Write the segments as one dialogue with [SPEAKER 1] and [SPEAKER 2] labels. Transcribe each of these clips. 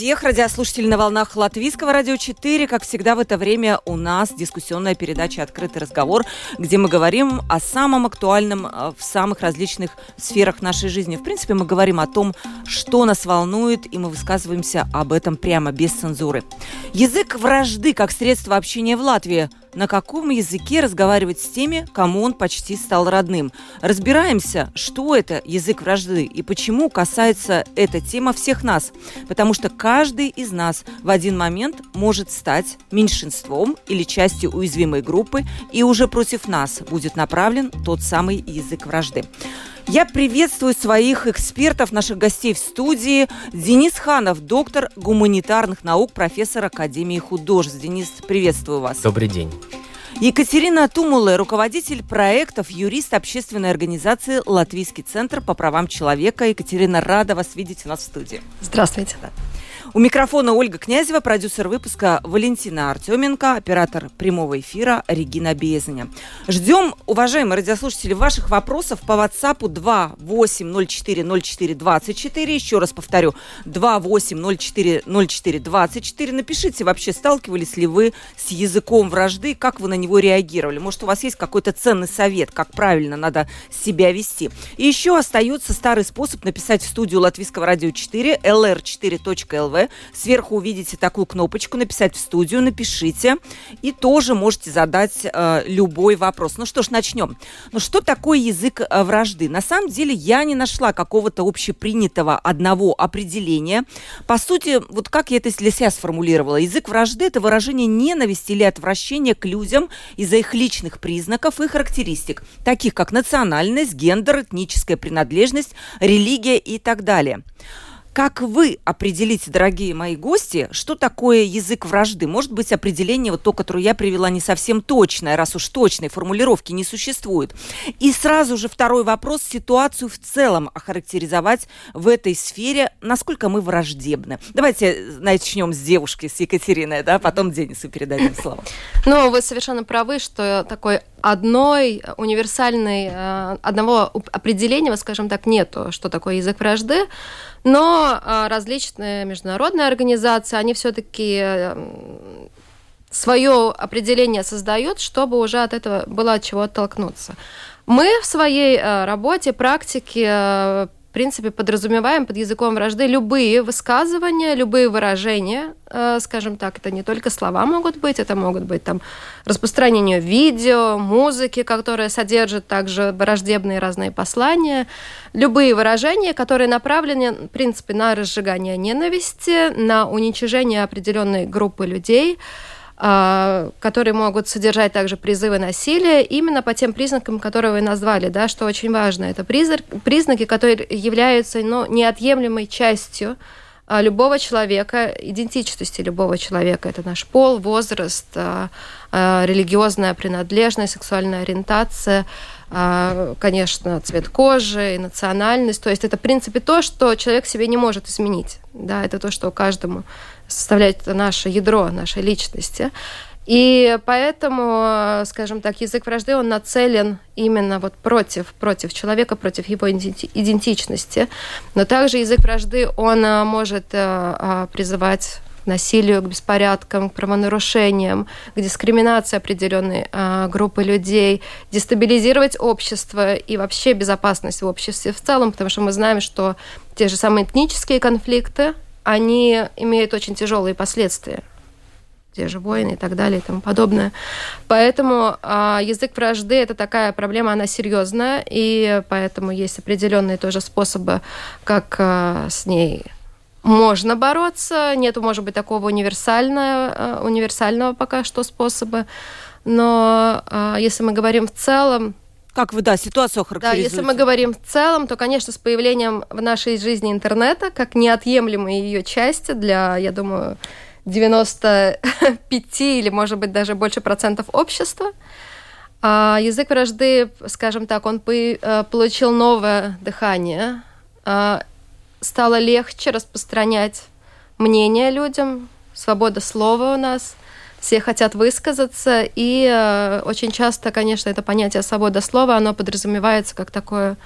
[SPEAKER 1] Всех радиослушателей на волнах Латвийского радио 4. Как всегда в это время у нас дискуссионная передача «Открытый разговор», где мы говорим о самом актуальном э, в самых различных сферах нашей жизни. В принципе, мы говорим о том, что нас волнует, и мы высказываемся об этом прямо, без цензуры. Язык вражды как средство общения в Латвии – на каком языке разговаривать с теми, кому он почти стал родным. Разбираемся, что это язык вражды и почему касается эта тема всех нас. Потому что каждый из нас в один момент может стать меньшинством или частью уязвимой группы, и уже против нас будет направлен тот самый язык вражды. Я приветствую своих экспертов, наших гостей в студии. Денис Ханов, доктор гуманитарных наук, профессор Академии художеств. Денис, приветствую вас.
[SPEAKER 2] Добрый день.
[SPEAKER 1] Екатерина Тумуле, руководитель проектов, юрист общественной организации «Латвийский центр по правам человека». Екатерина, рада вас видеть у нас в студии.
[SPEAKER 3] Здравствуйте.
[SPEAKER 1] У микрофона Ольга Князева, продюсер выпуска Валентина Артеменко, оператор прямого эфира Регина Безаня. Ждем, уважаемые радиослушатели, ваших вопросов по WhatsApp 28040424. Еще раз повторю, 28040424. Напишите вообще, сталкивались ли вы с языком вражды, как вы на него реагировали. Может, у вас есть какой-то ценный совет, как правильно надо себя вести. И еще остается старый способ написать в студию Латвийского радио 4 lr4.lv Сверху увидите такую кнопочку «Написать в студию», напишите. И тоже можете задать э, любой вопрос. Ну что ж, начнем. Ну что такое язык э, вражды? На самом деле я не нашла какого-то общепринятого одного определения. По сути, вот как я это для себя сформулировала. Язык вражды – это выражение ненависти или отвращения к людям из-за их личных признаков и характеристик, таких как национальность, гендер, этническая принадлежность, религия и так далее. Как вы определите, дорогие мои гости, что такое язык вражды? Может быть, определение, вот то, которое я привела, не совсем точное, раз уж точной формулировки не существует. И сразу же второй вопрос, ситуацию в целом охарактеризовать в этой сфере, насколько мы враждебны. Давайте начнем с девушки, с Екатериной, да, потом Денису передадим слово.
[SPEAKER 3] Ну, вы совершенно правы, что такой одной универсальной, э, одного определения, скажем так, нету, что такое язык вражды. Но а, различные международные организации, они все-таки эм, свое определение создают, чтобы уже от этого было от чего оттолкнуться. Мы в своей э, работе, практике э, в принципе, подразумеваем под языком вражды любые высказывания, любые выражения, э, скажем так, это не только слова могут быть, это могут быть там распространение видео, музыки, которые содержат также враждебные разные послания, любые выражения, которые направлены, в принципе, на разжигание ненависти, на уничижение определенной группы людей, которые могут содержать также призывы насилия, именно по тем признакам, которые вы назвали, да, что очень важно. Это признаки, которые являются ну, неотъемлемой частью а, любого человека, идентичности любого человека. Это наш пол, возраст, а, религиозная принадлежность, сексуальная ориентация, конечно, цвет кожи, национальность. То есть это, в принципе, то, что человек себе не может изменить. Да, это то, что каждому составляет наше ядро нашей личности. И поэтому, скажем так, язык вражды, он нацелен именно вот против, против человека, против его идентичности. Но также язык вражды, он а, может а, призывать к насилию, к беспорядкам, к правонарушениям, к дискриминации определенной а, группы людей, дестабилизировать общество и вообще безопасность в обществе в целом, потому что мы знаем, что те же самые этнические конфликты, они имеют очень тяжелые последствия те же войны и так далее и тому подобное. Поэтому э, язык вражды это такая проблема, она серьезная, и поэтому есть определенные тоже способы, как э, с ней можно бороться. Нету, может быть, такого универсального, э, универсального пока что способа. Но э, если мы говорим в целом,
[SPEAKER 1] как вы, да, ситуацию характеризуете?
[SPEAKER 3] Да, если мы говорим в целом, то, конечно, с появлением в нашей жизни интернета, как неотъемлемой ее части для, я думаю, 95 или, может быть, даже больше процентов общества. А язык вражды, скажем так, он э, получил новое дыхание. А, стало легче распространять мнение людям, свобода слова у нас, все хотят высказаться, и э, очень часто, конечно, это понятие свобода слова, оно подразумевается как такое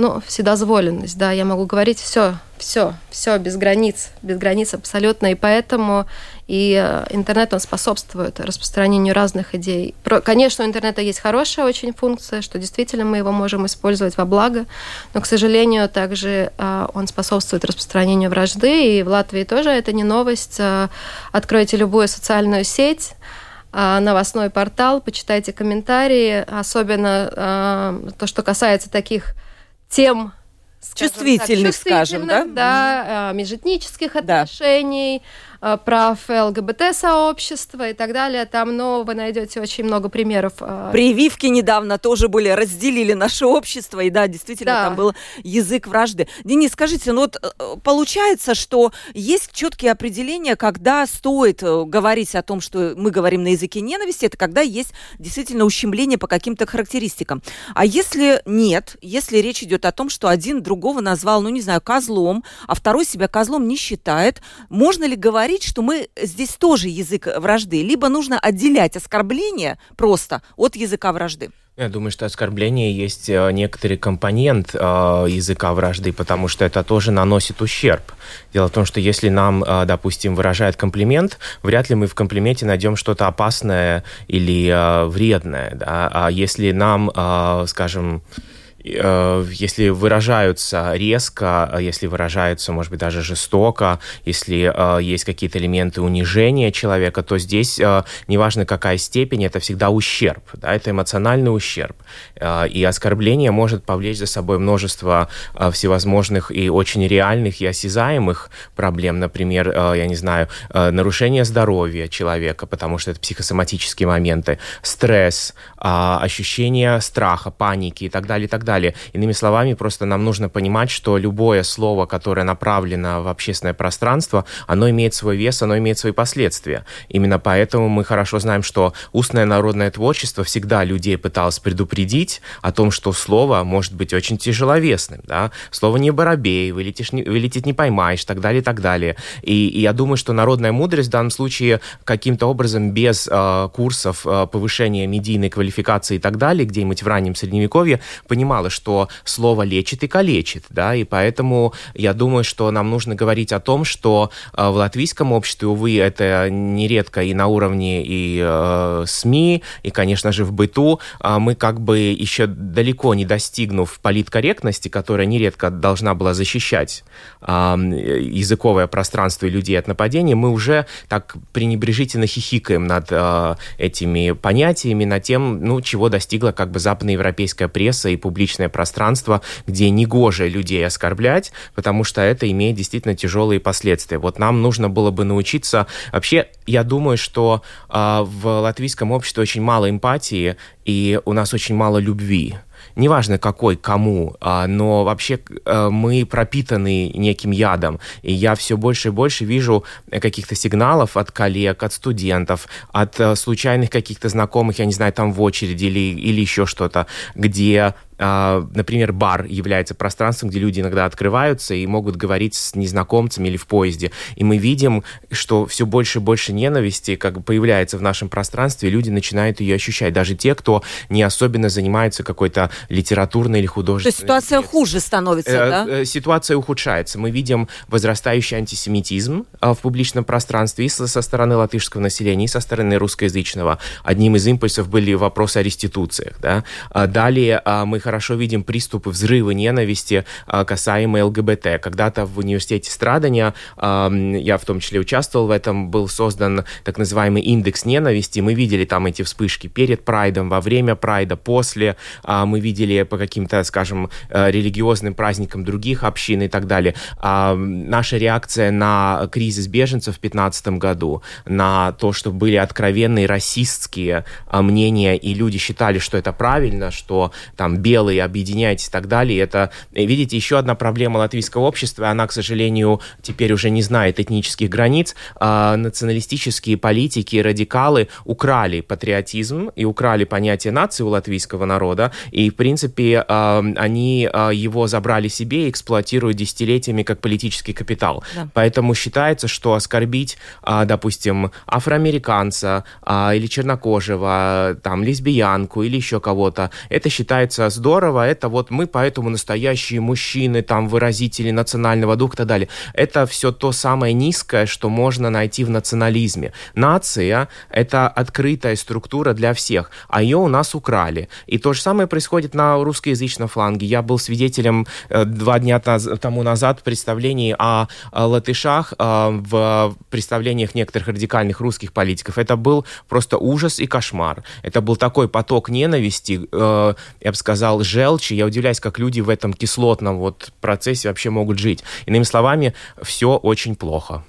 [SPEAKER 3] ну, вседозволенность, да, я могу говорить все, все, все без границ, без границ абсолютно, и поэтому и э, интернет, он способствует распространению разных идей. Конечно, у интернета есть хорошая очень функция, что действительно мы его можем использовать во благо, но, к сожалению, также э, он способствует распространению вражды, и в Латвии тоже это не новость. Э, откройте любую социальную сеть, новостной портал, почитайте комментарии, особенно то, что касается таких тем,
[SPEAKER 1] чувствительных, так, скажем, да?
[SPEAKER 3] Да, межэтнических отношений, Э, прав ЛГБТ-сообщества и так далее. Там, но вы найдете очень много примеров.
[SPEAKER 1] Э, Прививки недавно тоже были, разделили наше общество, и да, действительно, да. там был язык вражды. Денис, скажите, ну вот э, получается, что есть четкие определения, когда стоит говорить о том, что мы говорим на языке ненависти, это когда есть действительно ущемление по каким-то характеристикам. А если нет, если речь идет о том, что один другого назвал, ну не знаю, козлом, а второй себя козлом не считает, можно ли говорить говорить, что мы здесь тоже язык вражды, либо нужно отделять оскорбление просто от языка вражды?
[SPEAKER 2] Я думаю, что оскорбление есть э, некоторый компонент э, языка вражды, потому что это тоже наносит ущерб. Дело в том, что если нам, э, допустим, выражают комплимент, вряд ли мы в комплименте найдем что-то опасное или э, вредное. Да? А если нам, э, скажем, Э, если выражаются резко, если выражаются, может быть, даже жестоко, если э, есть какие-то элементы унижения человека, то здесь, э, неважно какая степень, это всегда ущерб, да, это эмоциональный ущерб. И оскорбление может повлечь за собой множество всевозможных и очень реальных и осязаемых проблем, например, я не знаю, нарушение здоровья человека, потому что это психосоматические моменты, стресс, ощущение страха, паники и так далее, и так далее далее. Иными словами, просто нам нужно понимать, что любое слово, которое направлено в общественное пространство, оно имеет свой вес, оно имеет свои последствия. Именно поэтому мы хорошо знаем, что устное народное творчество всегда людей пыталось предупредить о том, что слово может быть очень тяжеловесным. Да? Слово не воробей, вылетишь, не, вылететь не поймаешь, так далее, так далее. И, и я думаю, что народная мудрость в данном случае каким-то образом без э, курсов э, повышения медийной квалификации и так далее, где-нибудь в раннем средневековье, понимала, понимала, что слово лечит и калечит, да, и поэтому я думаю, что нам нужно говорить о том, что э, в латвийском обществе, увы, это нередко и на уровне и э, СМИ, и, конечно же, в быту, э, мы как бы еще далеко не достигнув политкорректности, которая нередко должна была защищать э, языковое пространство и людей от нападений, мы уже так пренебрежительно хихикаем над э, этими понятиями, над тем, ну, чего достигла как бы западноевропейская пресса и публичная публичное пространство, где негоже людей оскорблять, потому что это имеет действительно тяжелые последствия. Вот нам нужно было бы научиться... Вообще, я думаю, что э, в латвийском обществе очень мало эмпатии, и у нас очень мало любви неважно какой, кому, а, но вообще а, мы пропитаны неким ядом. И я все больше и больше вижу каких-то сигналов от коллег, от студентов, от случайных каких-то знакомых, я не знаю, там в очереди или, или еще что-то, где например, бар является пространством, где люди иногда открываются и могут говорить с незнакомцами или в поезде. И мы видим, что все больше и больше ненависти как бы появляется в нашем пространстве, и люди начинают ее ощущать. Даже те, кто не особенно занимается какой-то литературной или художественной...
[SPEAKER 1] То есть ситуация хуже становится, э, да?
[SPEAKER 2] Э, ситуация ухудшается. Мы видим возрастающий антисемитизм э, в публичном пространстве и со стороны латышского населения, и со стороны русскоязычного. Одним из импульсов были вопросы о реституциях. Да? А далее мы хорошо видим приступы взрывы ненависти а, касаемые ЛГБТ. Когда-то в университете страдания, я в том числе участвовал в этом, был создан так называемый индекс ненависти. Мы видели там эти вспышки перед прайдом, во время прайда, после. А, мы видели по каким-то, скажем, э, религиозным праздникам других общин и так далее. Наша реакция на кризис беженцев в 2015 году, на то, что были откровенные расистские а, мнения, и люди считали, что это правильно, что там белые белые, объединяйтесь и так далее. Это, видите, еще одна проблема латвийского общества, она, к сожалению, теперь уже не знает этнических границ. А, националистические политики, радикалы украли патриотизм и украли понятие нации у латвийского народа, и, в принципе, а, они а, его забрали себе и эксплуатируют десятилетиями как политический капитал. Да. Поэтому считается, что оскорбить, допустим, афроамериканца или чернокожего, там, лесбиянку или еще кого-то, это считается здорово, это вот мы поэтому настоящие мужчины, там, выразители национального духа и так далее. Это все то самое низкое, что можно найти в национализме. Нация — это открытая структура для всех, а ее у нас украли. И то же самое происходит на русскоязычном фланге. Я был свидетелем э, два дня тому назад представлений о латышах э, в представлениях некоторых радикальных русских политиков. Это был просто ужас и кошмар. Это был такой поток ненависти, э, я бы сказал, желчи. Я удивляюсь, как люди в этом кислотном вот процессе вообще могут жить. Иными словами, все очень плохо.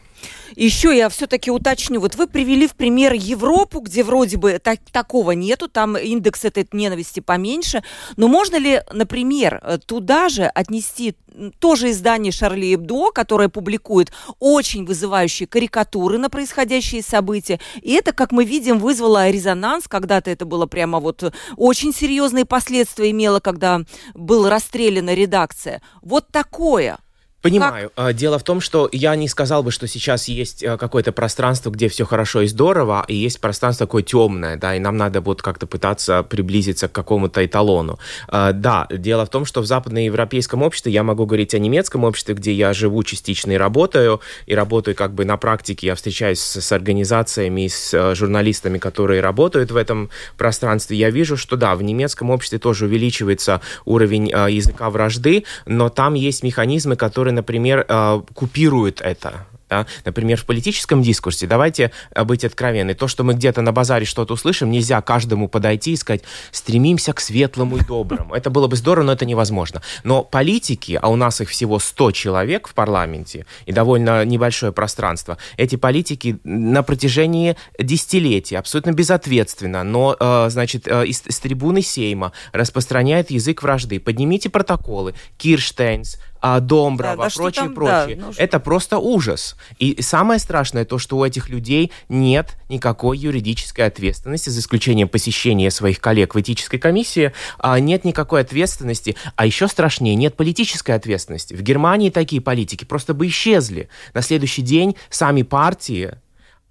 [SPEAKER 1] Еще я все-таки уточню. Вот вы привели в пример Европу, где вроде бы так, такого нету, там индекс этой ненависти поменьше. Но можно ли, например, туда же отнести тоже издание Шарли Эбдо, которое публикует очень вызывающие карикатуры на происходящие события. И это, как мы видим, вызвало резонанс. Когда-то это было прямо вот очень серьезные последствия имело, когда была расстреляна редакция. Вот такое –
[SPEAKER 2] Понимаю. Как? А, дело в том, что я не сказал бы, что сейчас есть э, какое-то пространство, где все хорошо и здорово, и есть пространство такое темное, да, и нам надо вот как-то пытаться приблизиться к какому-то эталону. А, да, дело в том, что в западноевропейском обществе, я могу говорить о немецком обществе, где я живу частично и работаю, и работаю как бы на практике, я встречаюсь с, с организациями, с журналистами, которые работают в этом пространстве, я вижу, что да, в немецком обществе тоже увеличивается уровень языка вражды, но там есть механизмы, которые которые, например, э, купируют это. Да? Например, в политическом дискурсе, давайте э, быть откровенны, то, что мы где-то на базаре что-то услышим, нельзя каждому подойти и сказать, стремимся к светлому и доброму. Это было бы здорово, но это невозможно. Но политики, а у нас их всего 100 человек в парламенте и довольно небольшое пространство, эти политики на протяжении десятилетий абсолютно безответственно, но, э, значит, из, из трибуны Сейма распространяют язык вражды. Поднимите протоколы. Кирштейнс, а, Домброва, да, да, прочее, там, прочее. Да, ну, это просто ужас. И самое страшное то, что у этих людей нет никакой юридической ответственности, за исключением посещения своих коллег в этической комиссии, а нет никакой ответственности. А еще страшнее, нет политической ответственности. В Германии такие политики просто бы исчезли. На следующий день сами партии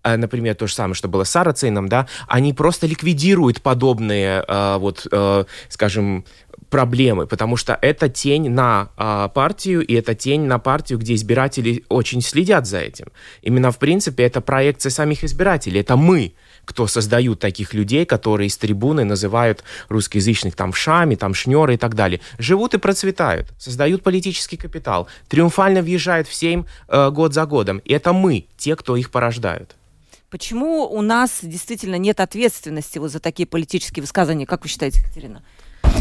[SPEAKER 2] э, например, то же самое, что было с Сарацином, да, они просто ликвидируют подобные, э, вот, э, скажем, проблемы, потому что это тень на а, партию, и это тень на партию, где избиратели очень следят за этим. Именно, в принципе, это проекция самих избирателей. Это мы, кто создают таких людей, которые из трибуны называют русскоязычных там шами, там шнеры и так далее. Живут и процветают, создают политический капитал, триумфально въезжают в Сейм э, год за годом. И это мы, те, кто их порождают.
[SPEAKER 1] Почему у нас действительно нет ответственности вот за такие политические высказывания, как вы считаете, Екатерина?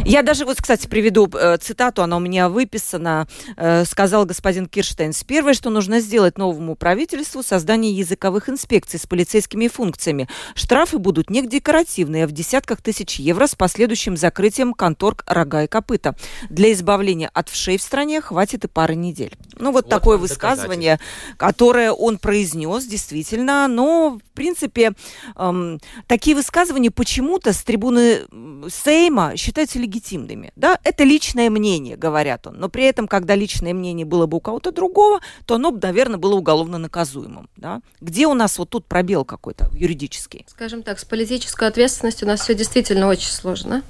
[SPEAKER 1] Я даже вот, кстати, приведу э, цитату, она у меня выписана. Э, сказал господин Кирштейнс. Первое, что нужно сделать новому правительству, создание языковых инспекций с полицейскими функциями. Штрафы будут не декоративные, а в десятках тысяч евро с последующим закрытием контор рога и копыта. Для избавления от вшей в стране хватит и пары недель. Ну, вот, вот такое высказывание, которое он произнес, действительно. Но, в принципе, эм, такие высказывания почему-то с трибуны Сейма считаются легитимными. Да? Это личное мнение, говорят он. Но при этом, когда личное мнение было бы у кого-то другого, то оно бы, наверное, было уголовно наказуемым. Да? Где у нас вот тут пробел какой-то юридический?
[SPEAKER 3] Скажем так, с политической ответственностью у нас все действительно очень сложно.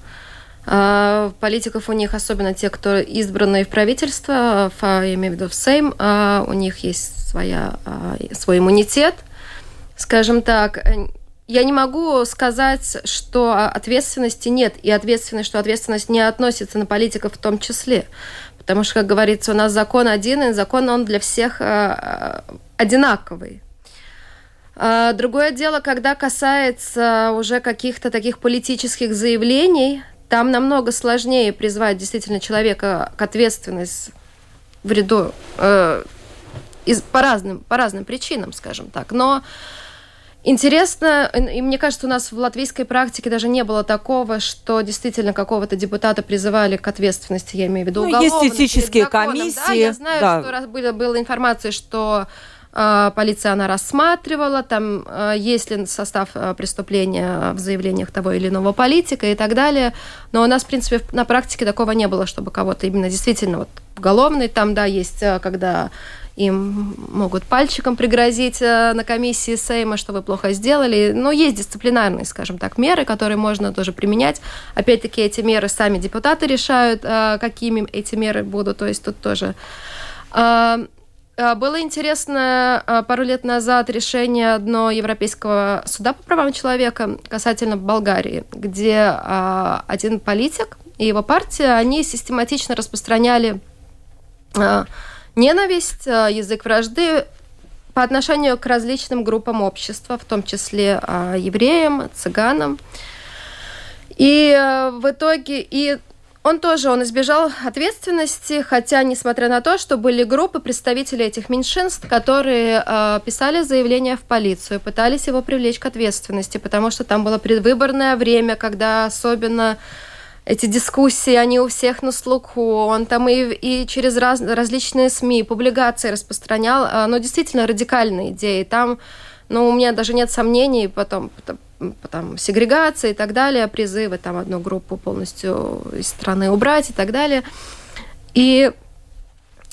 [SPEAKER 3] А, политиков у них, особенно те, кто избраны в правительство, я имею в виду в Сейм, а, у них есть своя, а, свой иммунитет, скажем так, я не могу сказать, что ответственности нет, и ответственность, что ответственность не относится на политиков в том числе. Потому что, как говорится, у нас закон один, и закон он для всех э, э, одинаковый. А, другое дело, когда касается уже каких-то таких политических заявлений, там намного сложнее призвать действительно человека к ответственности в ряду э, из, по, разным, по разным причинам, скажем так. Но Интересно, и мне кажется, у нас в латвийской практике даже не было такого, что действительно какого-то депутата призывали к ответственности, я имею в виду
[SPEAKER 1] ну, Есть этические комиссии. Да,
[SPEAKER 3] я знаю, да. что была, была информация, что э, полиция она рассматривала, там э, есть ли состав э, преступления в заявлениях того или иного политика и так далее. Но у нас, в принципе, на практике такого не было, чтобы кого-то именно действительно вот уголовный там, да, есть, когда им могут пальчиком пригрозить э, на комиссии Сейма, что вы плохо сделали. Но есть дисциплинарные, скажем так, меры, которые можно тоже применять. Опять-таки эти меры сами депутаты решают, э, какими эти меры будут. То есть тут тоже э, было интересно пару лет назад решение одно Европейского суда по правам человека касательно Болгарии, где один политик и его партия, они систематично распространяли Ненависть, э, язык вражды по отношению к различным группам общества, в том числе э, евреям, цыганам. И э, в итоге и он тоже он избежал ответственности, хотя, несмотря на то, что были группы представителей этих меньшинств, которые э, писали заявления в полицию, пытались его привлечь к ответственности, потому что там было предвыборное время, когда особенно эти дискуссии, они у всех на слуху. Он там и, и через раз, различные СМИ, публикации распространял, а, но действительно радикальные идеи. Там, ну, у меня даже нет сомнений, потом, потом, потом сегрегация и так далее, призывы там одну группу полностью из страны убрать и так далее. И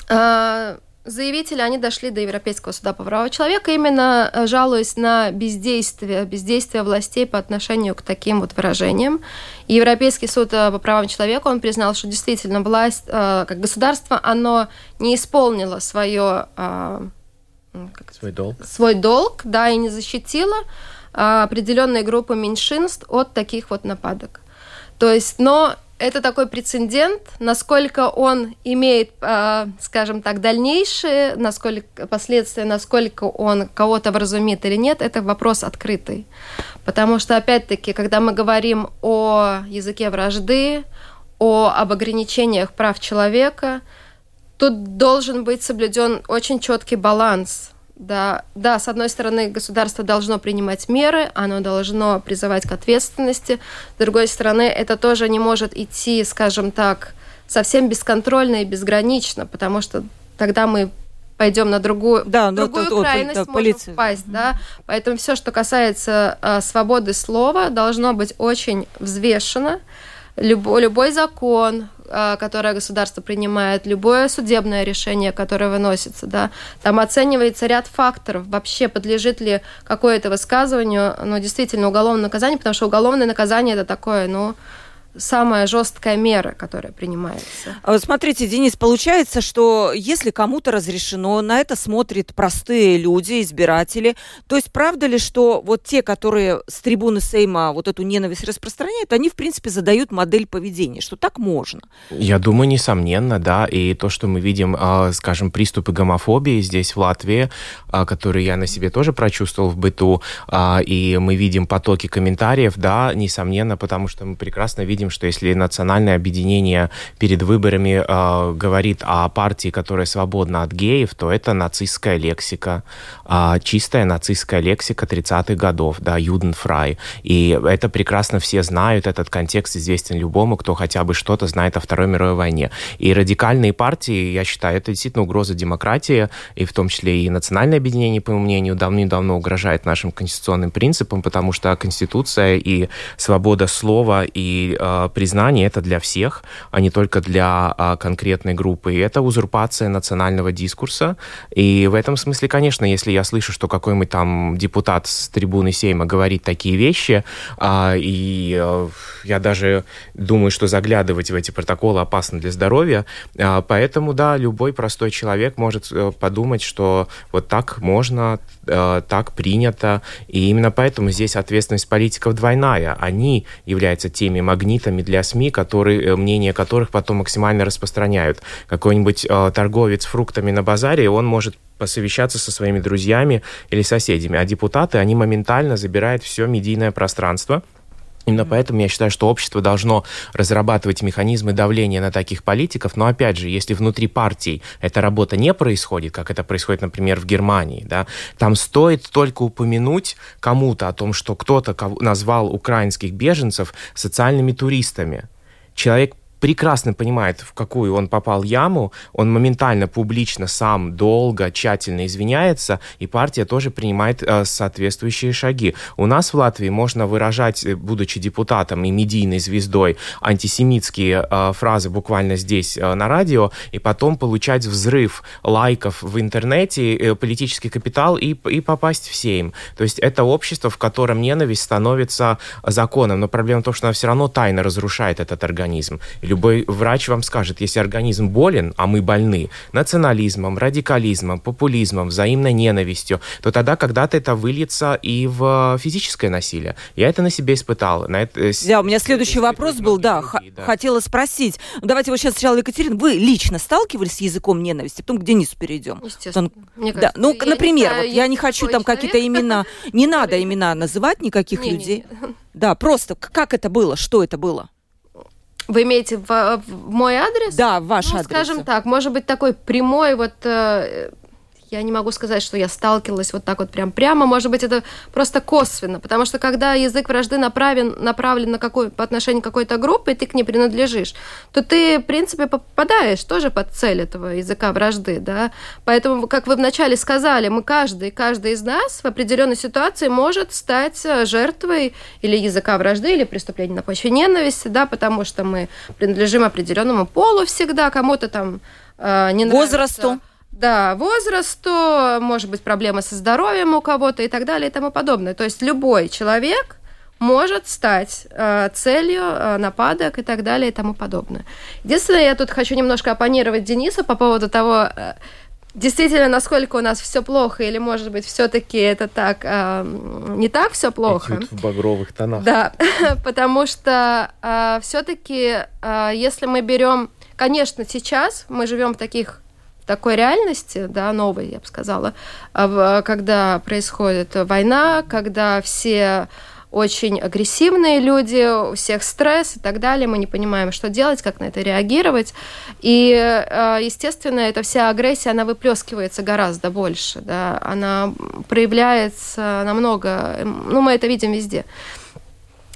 [SPEAKER 3] э, заявители, они дошли до Европейского суда по правам человека, именно э, жалуясь на бездействие, бездействие властей по отношению к таким вот выражениям. И Европейский суд э, по правам человека, он признал, что действительно власть, э, как государство, оно не исполнило свое...
[SPEAKER 2] Свой долг.
[SPEAKER 3] Свой долг, да, и не защитило определенные группы меньшинств от таких вот нападок. То есть, но это такой прецедент, насколько он имеет, а, скажем так, дальнейшие, насколько последствия, насколько он кого-то вразумит или нет, это вопрос открытый. Потому что, опять-таки, когда мы говорим о языке вражды, о, об ограничениях прав человека, тут должен быть соблюден очень четкий баланс – да, да, с одной стороны, государство должно принимать меры, оно должно призывать к ответственности. С другой стороны, это тоже не может идти, скажем так, совсем бесконтрольно и безгранично, потому что тогда мы пойдем на другую, да, ну, другую это, крайность, да, можем полиция. впасть. Да? Поэтому все, что касается э, свободы слова, должно быть очень взвешено. Любой, любой закон, а, которое государство принимает, любое судебное решение, которое выносится, да, там оценивается ряд факторов, вообще подлежит ли какое-то высказыванию, ну, действительно, уголовное наказание, потому что уголовное наказание это такое, ну, самая жесткая мера, которая принимается.
[SPEAKER 1] А смотрите, Денис, получается, что если кому-то разрешено, на это смотрят простые люди, избиратели. То есть правда ли, что вот те, которые с трибуны Сейма вот эту ненависть распространяют, они, в принципе, задают модель поведения, что так можно?
[SPEAKER 2] Я думаю, несомненно, да. И то, что мы видим, а, скажем, приступы гомофобии здесь, в Латвии, а, которые я на себе тоже прочувствовал в быту, и мы видим потоки комментариев, да, несомненно, потому что мы прекрасно видим видим, что если национальное объединение перед выборами э, говорит о партии, которая свободна от геев, то это нацистская лексика, э, чистая нацистская лексика 30-х годов, да, Юденфрай. И это прекрасно все знают, этот контекст известен любому, кто хотя бы что-то знает о Второй мировой войне. И радикальные партии, я считаю, это действительно угроза демократии, и в том числе и национальное объединение, по моему мнению, давным-давно угрожает нашим конституционным принципам, потому что Конституция и свобода слова и э, признание это для всех, а не только для а, конкретной группы. И это узурпация национального дискурса. И в этом смысле, конечно, если я слышу, что какой-нибудь там депутат с трибуны Сейма говорит такие вещи, а, и э, я даже думаю, что заглядывать в эти протоколы опасно для здоровья, поэтому, да, любой простой человек может э, подумать, что вот так можно, так принято, и именно поэтому здесь ответственность политиков двойная. Они являются теми магнитами, сайтами для СМИ, которые, э, мнение которых потом максимально распространяют. Какой-нибудь э, торговец фруктами на базаре, он может посовещаться со своими друзьями или соседями, а депутаты, они моментально забирают все медийное пространство, Именно поэтому я считаю, что общество должно разрабатывать механизмы давления на таких политиков, но опять же, если внутри партий эта работа не происходит, как это происходит, например, в Германии, да, там стоит только упомянуть кому-то о том, что кто-то назвал украинских беженцев социальными туристами. Человек прекрасно понимает, в какую он попал яму, он моментально, публично, сам, долго, тщательно извиняется, и партия тоже принимает э, соответствующие шаги. У нас в Латвии можно выражать, э, будучи депутатом и медийной звездой, антисемитские э, фразы буквально здесь э, на радио, и потом получать взрыв лайков в интернете, э, политический капитал и, и попасть в сейм. То есть это общество, в котором ненависть становится законом, но проблема в том, что она все равно тайно разрушает этот организм. Любой врач вам скажет, если организм болен, а мы больны, национализмом, радикализмом, популизмом, взаимной ненавистью, то тогда когда-то это выльется и в физическое насилие. Я это на себе испытал. На это...
[SPEAKER 1] Да, у меня следующий вопрос был, да, людей, да, хотела спросить. Ну, давайте вот сейчас сначала, Екатерина, вы лично сталкивались с языком ненависти? Потом к Денису перейдем.
[SPEAKER 3] Естественно.
[SPEAKER 1] Мне кажется, да. Ну, я например, не вот я не хочу там какие-то имена, не надо имена называть никаких людей. Да, просто как это было, что это было?
[SPEAKER 3] Вы имеете в, в мой адрес?
[SPEAKER 1] Да, ваш ну, адрес.
[SPEAKER 3] Скажем так, может быть такой прямой вот э, я не могу сказать, что я сталкивалась вот так вот прям прямо. Может быть, это просто косвенно. Потому что когда язык вражды направлен, направлен на какой, по отношению к какой-то группе, и ты к ней принадлежишь, то ты, в принципе, попадаешь тоже под цель этого языка вражды. Да? Поэтому, как вы вначале сказали, мы каждый, каждый из нас в определенной ситуации может стать э, жертвой или языка вражды, или преступления на почве ненависти, да, потому что мы принадлежим определенному полу всегда, кому-то там э, не
[SPEAKER 1] нравится... Возрасту
[SPEAKER 3] да, возрасту, может быть, проблемы со здоровьем у кого-то и так далее и тому подобное. То есть любой человек может стать э, целью э, нападок и так далее и тому подобное. Единственное, я тут хочу немножко оппонировать Денису по поводу того, э, действительно, насколько у нас все плохо, или, может быть, все-таки это так, э, не так все плохо.
[SPEAKER 2] Этюд в багровых тонах.
[SPEAKER 3] Да, потому что э, все-таки, э, если мы берем, конечно, сейчас мы живем в таких такой реальности, да, новой, я бы сказала, а когда происходит война, когда все очень агрессивные люди, у всех стресс и так далее, мы не понимаем, что делать, как на это реагировать. И, а, естественно, эта вся агрессия, она выплескивается гораздо больше, да, она проявляется намного, ну, мы это видим везде.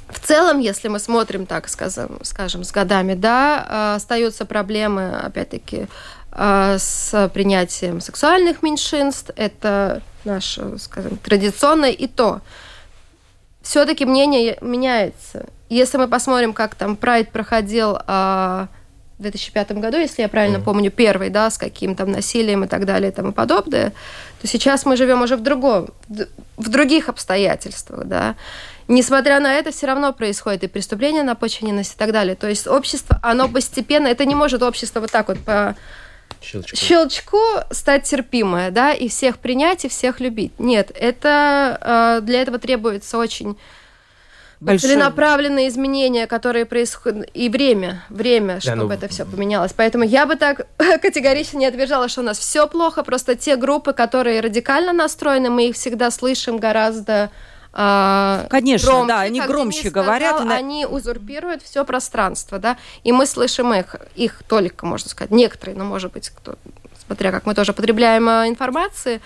[SPEAKER 3] В целом, если мы смотрим так, скажем, скажем с годами, да, а, остаются проблемы, опять-таки, с принятием сексуальных меньшинств. Это наше, скажем, традиционное и то. Все-таки мнение меняется. Если мы посмотрим, как там Прайд проходил а, в 2005 году, если я правильно mm. помню, первый, да, с каким там насилием и так далее и тому подобное, то сейчас мы живем уже в другом, в других обстоятельствах, да. Несмотря на это, все равно происходит и преступление на почве ненависти и так далее. То есть общество, оно постепенно, это не может общество вот так вот по щелчку. щелчку стать терпимое, да, и всех принять, и всех любить. Нет, это э, для этого требуется очень Большое. целенаправленные изменения, которые происходят, и время, время, да, чтобы ну... это все поменялось. Поэтому я бы так категорично не отвержала, что у нас все плохо, просто те группы, которые радикально настроены, мы их всегда слышим гораздо
[SPEAKER 1] а, Конечно, громче, да, они громче сказал, говорят.
[SPEAKER 3] Они узурпируют все пространство, да, и мы слышим их, их только, можно сказать, некоторые, но, может быть, кто, смотря как мы тоже потребляем а, информации,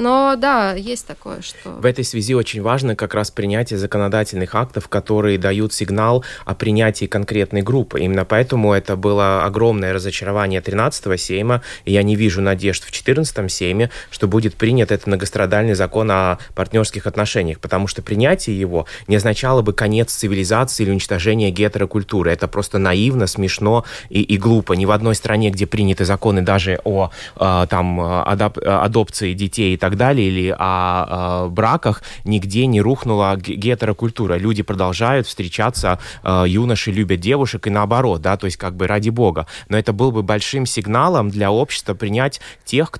[SPEAKER 3] но да, есть такое, что...
[SPEAKER 2] В этой связи очень важно как раз принятие законодательных актов, которые дают сигнал о принятии конкретной группы. Именно поэтому это было огромное разочарование 13-го Сейма, и я не вижу надежд в 14-м Сейме, что будет принят этот многострадальный закон о партнерских отношениях, потому что принятие его не означало бы конец цивилизации или уничтожение гетерокультуры. Это просто наивно, смешно и, и глупо. Ни в одной стране, где приняты законы даже о, о там, адоп адопции детей так далее, или о, о браках, нигде не рухнула гетерокультура. Люди продолжают встречаться, э, юноши любят девушек и наоборот, да, то есть как бы ради бога. Но это был бы большим сигналом для общества принять тех,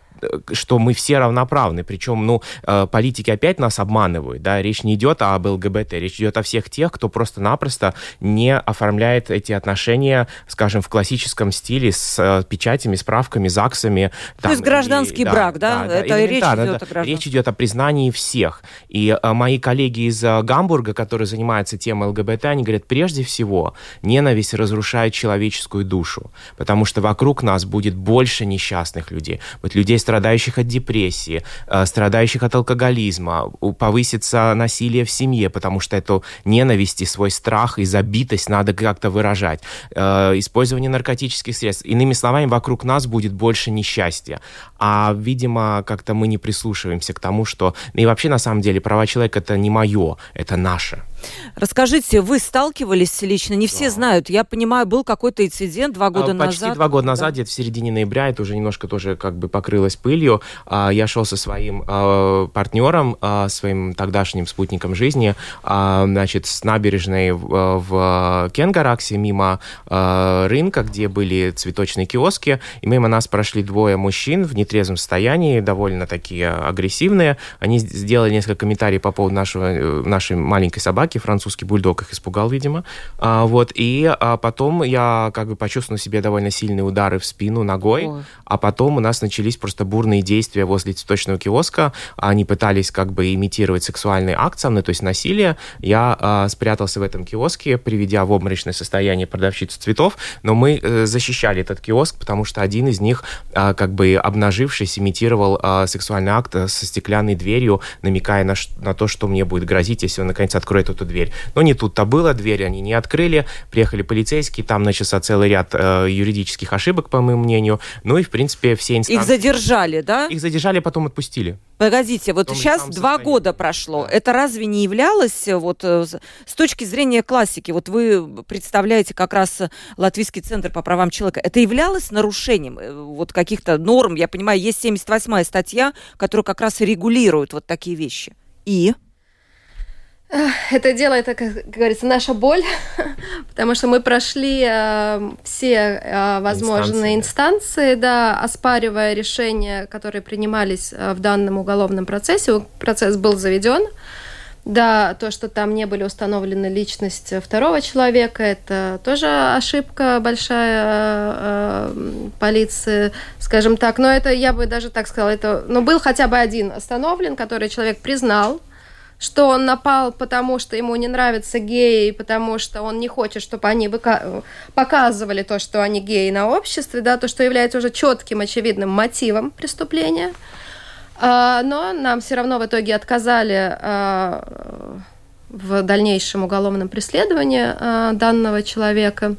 [SPEAKER 2] что мы все равноправны. Причем, ну, политики опять нас обманывают, да, речь не идет об ЛГБТ, речь идет о всех тех, кто просто-напросто не оформляет эти отношения, скажем, в классическом стиле с печатями, справками, ЗАГСами.
[SPEAKER 1] То там, есть гражданский и, брак, да? да? да Это речь идет
[SPEAKER 2] да, о Речь идет о признании всех. И а, мои коллеги из а, Гамбурга, которые занимаются темой ЛГБТ, они говорят, прежде всего, ненависть разрушает человеческую душу, потому что вокруг нас будет больше несчастных людей, вот людей, страдающих от депрессии, а, страдающих от алкоголизма, повысится насилие в семье, потому что эту ненависть и свой страх и забитость надо как-то выражать. Использование наркотических средств. Иными словами, вокруг нас будет больше несчастья. А, видимо, как-то мы не прислушиваемся к тому, что... И вообще, на самом деле, права человека — это не мое, это наше.
[SPEAKER 1] Расскажите, вы сталкивались лично? Не все да. знают. Я понимаю, был какой-то инцидент два года
[SPEAKER 2] а,
[SPEAKER 1] назад.
[SPEAKER 2] Почти два года назад, да. где-то в середине ноября, это уже немножко тоже как бы покрылось пылью. А, я шел со своим а, партнером, своим тогдашним спутником жизни, значит, с набережной в, в Кенгараксе мимо рынка, где были цветочные киоски, и мимо нас прошли двое мужчин в нетрезвом состоянии, довольно такие агрессивные. Они сделали несколько комментариев по поводу нашего, э, нашей маленькой собаки, собаки, французский бульдог их испугал, видимо. А, вот, и а потом я как бы почувствовал себе довольно сильные удары в спину ногой, Ой. а потом у нас начались просто бурные действия возле цветочного киоска. Они пытались как бы имитировать сексуальный акт со мной, то есть насилие. Я а, спрятался в этом киоске, приведя в обморочное состояние продавщицу цветов, но мы а, защищали этот киоск, потому что один из них, а, как бы обнажившись, имитировал а, сексуальный акт со стеклянной дверью, намекая на, на то, что мне будет грозить, если он наконец откроет эту дверь. Но не тут-то было, дверь они не открыли, приехали полицейские, там начался целый ряд э, юридических ошибок, по моему мнению. Ну и, в принципе, все инстанции...
[SPEAKER 1] Их задержали, да?
[SPEAKER 2] Их задержали, потом отпустили.
[SPEAKER 1] Погодите, вот сейчас два года прошло. Это разве не являлось э, вот э, с точки зрения классики? Вот вы представляете как раз Латвийский центр по правам человека. Это являлось нарушением э, вот каких-то норм? Я понимаю, есть 78-я статья, которая как раз регулирует вот такие вещи. И?
[SPEAKER 3] Это дело, это, как говорится, наша боль, потому что мы прошли э, все э, возможные инстанции, инстанции да, оспаривая решения, которые принимались э, в данном уголовном процессе. Процесс был заведен. Да, то, что там не были установлены личность второго человека, это тоже ошибка большая э, полиции, скажем так. Но это, я бы даже так сказала, это, ну, был хотя бы один остановлен, который человек признал, что он напал, потому что ему не нравятся геи, потому что он не хочет, чтобы они выка- показывали то, что они геи на обществе, да, то, что является уже четким, очевидным мотивом преступления. А, но нам все равно в итоге отказали а, в дальнейшем уголовном преследовании а, данного человека.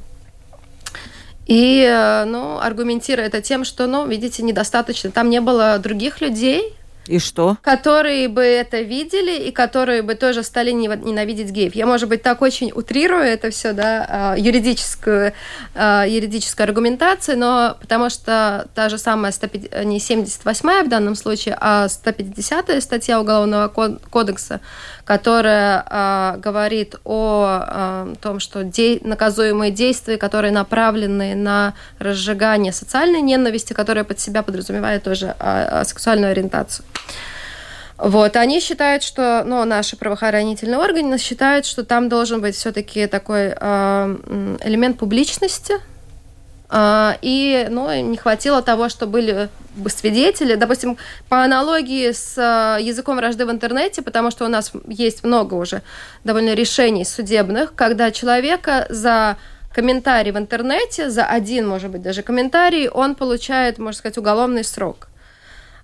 [SPEAKER 3] И, ну, аргументируя это тем, что, ну, видите, недостаточно. Там не было других людей,
[SPEAKER 1] и что?
[SPEAKER 3] Которые бы это видели и которые бы тоже стали ненавидеть геев. Я, может быть, так очень утрирую это все, да, а, юридическую, а, юридическую аргументацию, но потому что та же самая 150, не 78 в данном случае, а 150 статья Уголовного кодекса, которая э, говорит о э, том, что де- наказуемые действия, которые направлены на разжигание социальной ненависти, которая под себя подразумевает тоже э, сексуальную ориентацию. Вот, они считают, что, ну, наши правоохранительные органы считают, что там должен быть все-таки такой э, элемент публичности, и ну, не хватило того, что были бы свидетели. Допустим, по аналогии с а, языком вражды в интернете, потому что у нас есть много уже довольно решений судебных, когда человека за комментарий в интернете, за один, может быть, даже комментарий, он получает, можно сказать, уголовный срок.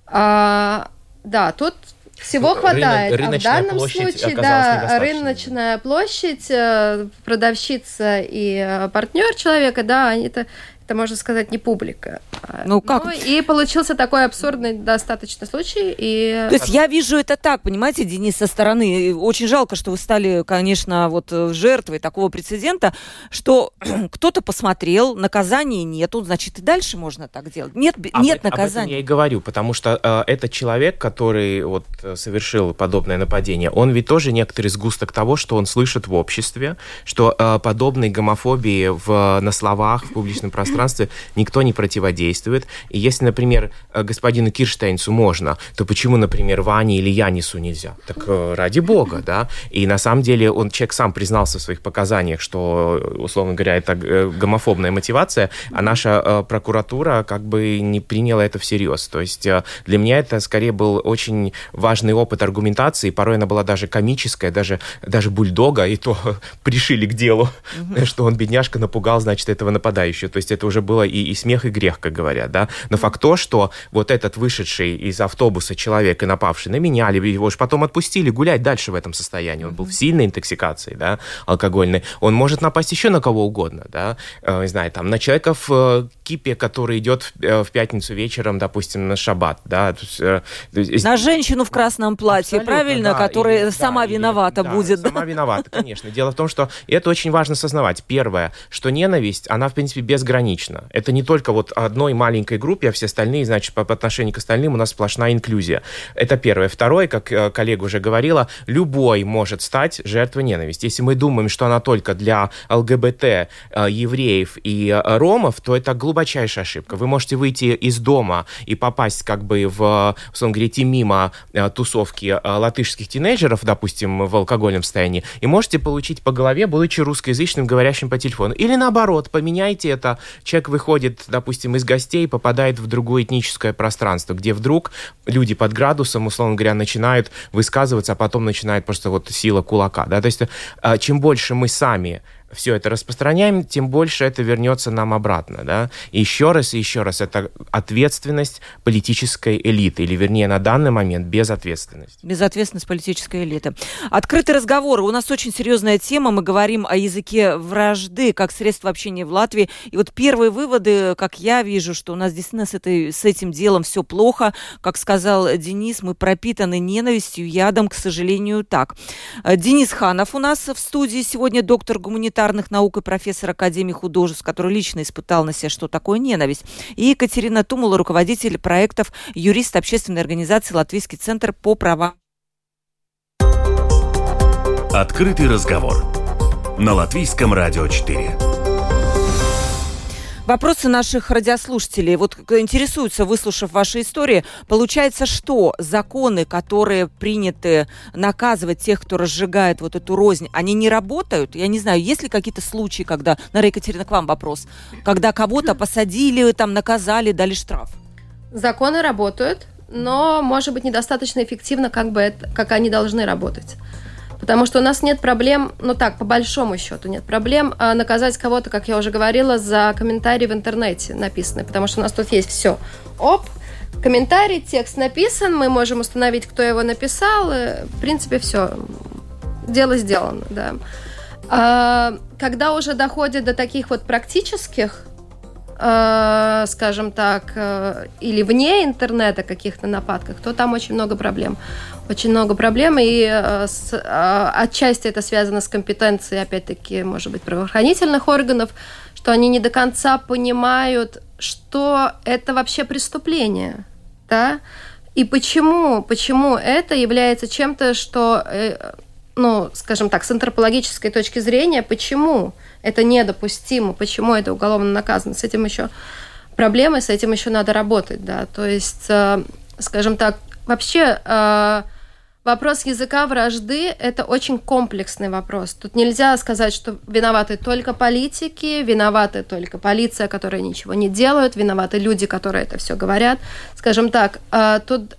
[SPEAKER 3] А, да, тут всего хватает. Рынок, а в данном случае, да, рыночная площадь, э, продавщица и э, партнер человека, да, они это можно сказать, не публика.
[SPEAKER 1] Ну как? Ну,
[SPEAKER 3] и получился такой абсурдный достаточно случай. И...
[SPEAKER 1] То есть я вижу это так, понимаете, Денис, со стороны. Очень жалко, что вы стали, конечно, вот э, жертвой такого прецедента, что кто-то посмотрел, наказания нету, значит, и дальше можно так делать. Нет, об, нет наказания. Об этом
[SPEAKER 2] я и говорю, потому что э, этот человек, который вот э, совершил подобное нападение, он ведь тоже некоторый сгусток того, что он слышит в обществе, что э, подобной гомофобии в, на словах, в публичном пространстве пространстве никто не противодействует. И если, например, э, господину Кирштейнцу можно, то почему, например, Ване или Янису нельзя? Так э, ради бога, да? И на самом деле он, человек сам признался в своих показаниях, что, условно говоря, это э, гомофобная мотивация, а наша прокуратура как бы не приняла это всерьез. То есть для меня это скорее был очень важный опыт аргументации, порой она была даже комическая, даже, даже бульдога, и то пришили к делу, что он, бедняжка, напугал, значит, этого нападающего. То есть это уже было и, и смех, и грех, как говорят, да. Но факт то, что вот этот вышедший из автобуса человек и напавший на меня, либо его же потом отпустили гулять дальше в этом состоянии. Он был в сильной интоксикации, да, алкогольной. Он может напасть еще на кого угодно, да, э, не знаю, там, на человека в э, кипе, который идет в, э, в пятницу вечером, допустим, на шаббат, да.
[SPEAKER 1] На женщину в красном платье, Абсолютно, правильно, да, которая и, сама да, виновата
[SPEAKER 2] или,
[SPEAKER 1] будет.
[SPEAKER 2] Да, сама виновата, конечно. Дело в том, что это очень важно осознавать. Первое, что ненависть, она, в принципе, безгранична. Это не только вот одной маленькой группе, а все остальные, значит, по, по отношению к остальным у нас сплошная инклюзия. Это первое. Второе, как э, коллега уже говорила, любой может стать жертвой ненависти. Если мы думаем, что она только для ЛГБТ, э, евреев и э, ромов, то это глубочайшая ошибка. Вы можете выйти из дома и попасть как бы в, условно говоря, идти мимо тусовки латышских тинейджеров, допустим, в алкогольном состоянии, и можете получить по голове, будучи русскоязычным, говорящим по телефону. Или наоборот, поменяйте это. Человек выходит, допустим, из гостей, попадает в другое этническое пространство, где вдруг люди под градусом, условно говоря, начинают высказываться, а потом начинает просто вот сила кулака. Да? То есть а, чем больше мы сами все это распространяем, тем больше это вернется нам обратно. Да? И еще раз и еще раз, это ответственность политической элиты, или вернее на данный момент безответственность.
[SPEAKER 1] Безответственность политической элиты. Открытый разговор. У нас очень серьезная тема. Мы говорим о языке вражды как средство общения в Латвии. И вот первые выводы, как я вижу, что у нас действительно с, этой, с этим делом все плохо. Как сказал Денис, мы пропитаны ненавистью, ядом, к сожалению, так. Денис Ханов у нас в студии сегодня, доктор гуманитарных гуманитарных наук и профессор Академии художеств, который лично испытал на себе, что такое ненависть. И Екатерина Тумула, руководитель проектов, юрист общественной организации «Латвийский центр по правам».
[SPEAKER 4] Открытый разговор на Латвийском радио 4.
[SPEAKER 1] Вопросы наших радиослушателей. Вот интересуются, выслушав ваши истории. Получается, что законы, которые приняты наказывать тех, кто разжигает вот эту рознь, они не работают? Я не знаю, есть ли какие-то случаи, когда, Наверное, Екатерина, к вам вопрос, когда кого-то посадили, там, наказали, дали штраф?
[SPEAKER 3] Законы работают, но, может быть, недостаточно эффективно, как, бы это, как они должны работать. Потому что у нас нет проблем, ну так, по большому счету нет проблем а наказать кого-то, как я уже говорила, за комментарии в интернете написанные. Потому что у нас тут есть все. Оп, комментарий, текст написан, мы можем установить, кто его написал. И, в принципе, все. Дело сделано, да. А, когда уже доходит до таких вот практических Э, скажем так, э, или вне интернета каких-то нападках, то там очень много проблем. Очень много проблем, и э, с, отчасти это связано с компетенцией, опять-таки, может быть, правоохранительных органов, что они не до конца понимают, что это вообще преступление, да, и почему, почему это является чем-то, что, ну, скажем так, с антропологической точки зрения, почему это недопустимо, почему это уголовно наказано. С этим еще проблемы, с этим еще надо работать, да. То есть, э, скажем так, вообще э, вопрос языка вражды – это очень комплексный вопрос. Тут нельзя сказать, что виноваты только политики, виноваты только полиция, которая ничего не делают, виноваты люди, которые это все говорят. Скажем так, э, тут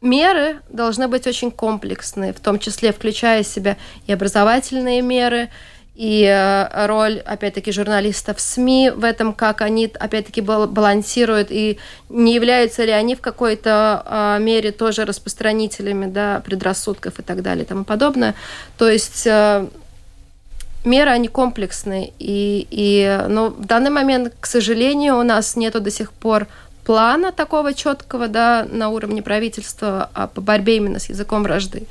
[SPEAKER 3] меры должны быть очень комплексные, в том числе включая в себя и образовательные меры, и э, роль, опять-таки, журналистов СМИ в этом, как они, опять-таки, балансируют, и не являются ли они в какой-то а, мере тоже распространителями да, предрассудков и так далее и тому подобное. То есть э, меры, они комплексные. И, и, но в данный момент, к сожалению, у нас нету до сих пор плана такого четкого да, на уровне правительства а, по борьбе именно с языком вражды.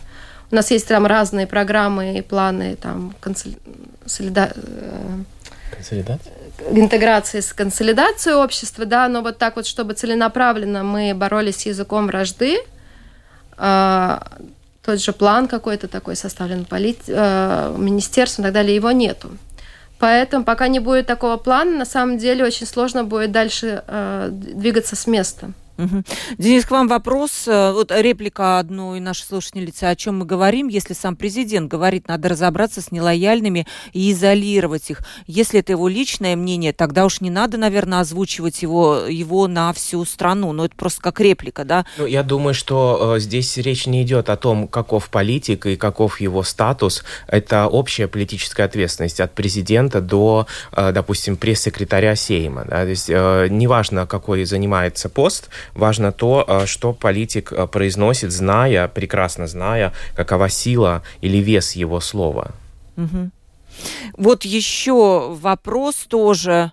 [SPEAKER 3] У нас есть там разные программы и планы там консоли... солида... Э, Консолидация? интеграции с консолидацией общества, да, но вот так вот, чтобы целенаправленно мы боролись с языком вражды, э, тот же план какой-то такой составлен полит... э, министерством и так далее, его нету. Поэтому пока не будет такого плана, на самом деле очень сложно будет дальше э, двигаться с места.
[SPEAKER 1] Угу. Денис, к вам вопрос. Э, вот реплика одной нашей слушательницы. О чем мы говорим, если сам президент говорит, надо разобраться с нелояльными и изолировать их. Если это его личное мнение, тогда уж не надо, наверное, озвучивать его, его на всю страну. Но это просто как реплика, да?
[SPEAKER 2] Ну, я думаю, что э, здесь речь не идет о том, каков политик и каков его статус. Это общая политическая ответственность от президента до, э, допустим, пресс-секретаря Сейма. Да? То есть э, неважно, какой занимается пост, важно то, э, что политик э, произносит, зная, прекрасно зная, какова сила или вес его слова.
[SPEAKER 1] Угу. Вот еще вопрос тоже а,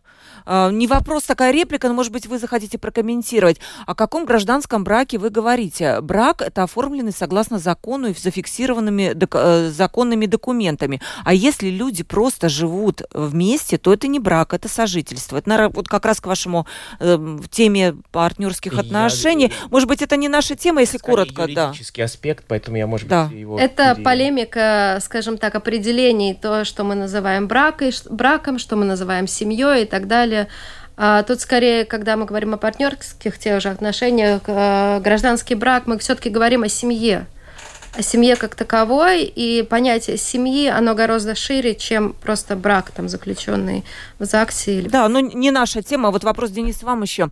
[SPEAKER 1] не вопрос, такая реплика, но, может быть, вы захотите прокомментировать. О каком гражданском браке вы говорите? Брак – это оформленный согласно закону и зафиксированными док- э, законными документами. А если люди просто живут вместе, то это не брак, это сожительство. Это, наверное, вот как раз к вашему э, теме партнерских я... отношений. Может быть, это не наша тема, если
[SPEAKER 2] Скорее
[SPEAKER 1] коротко, да.
[SPEAKER 2] юридический аспект, поэтому я, может
[SPEAKER 3] да.
[SPEAKER 2] быть, его...
[SPEAKER 3] Это пере... полемика, скажем так, определений, то, что мы называем бракой, браком, что мы называем семьей и так далее а, тут скорее, когда мы говорим о партнерских тех же отношениях, а, гражданский брак, мы все-таки говорим о семье о семье как таковой, и понятие семьи, оно гораздо шире, чем просто брак, там, заключенный в ЗАГСе. Или...
[SPEAKER 1] Да, но не наша тема. Вот вопрос, Денис, вам еще.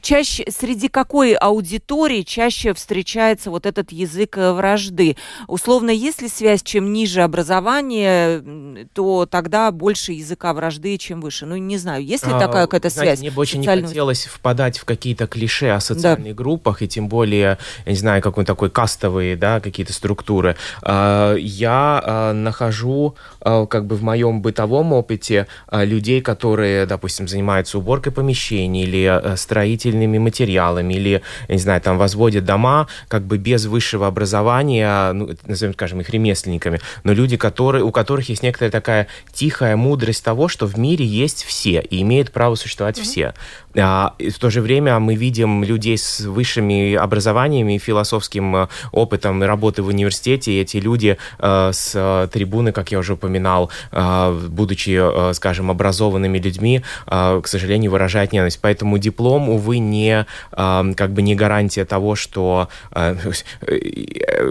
[SPEAKER 1] Чаще, среди какой аудитории чаще встречается вот этот язык э, вражды? Условно, если связь, чем ниже образование, то тогда больше языка вражды, чем выше. Ну, не знаю, есть ли а, такая какая-то
[SPEAKER 2] знаете,
[SPEAKER 1] связь?
[SPEAKER 2] Мне бы очень не хотелось впадать в какие-то клише о социальных да. группах, и тем более, я не знаю, какой-то такой кастовые, да, какие-то структуры. А, я а, нахожу а, как бы в моем бытовом опыте людей, которые, допустим, занимаются уборкой помещений или строительными материалами, или, я не знаю, там возводят дома как бы без высшего образования, ну, назовем, скажем, их ремесленниками, но люди, которые, у которых есть некоторая такая тихая мудрость того, что в мире есть все и имеют право существовать mm-hmm. все. А, и в то же время мы видим людей с высшими образованиями, философским опытом работы в университете, и эти люди э, с э, трибуны, как я уже упоминал, э, будучи, э, скажем, образованными людьми, э, к сожалению, выражают ненависть. Поэтому диплом, увы, не, э, как бы не гарантия того, что э,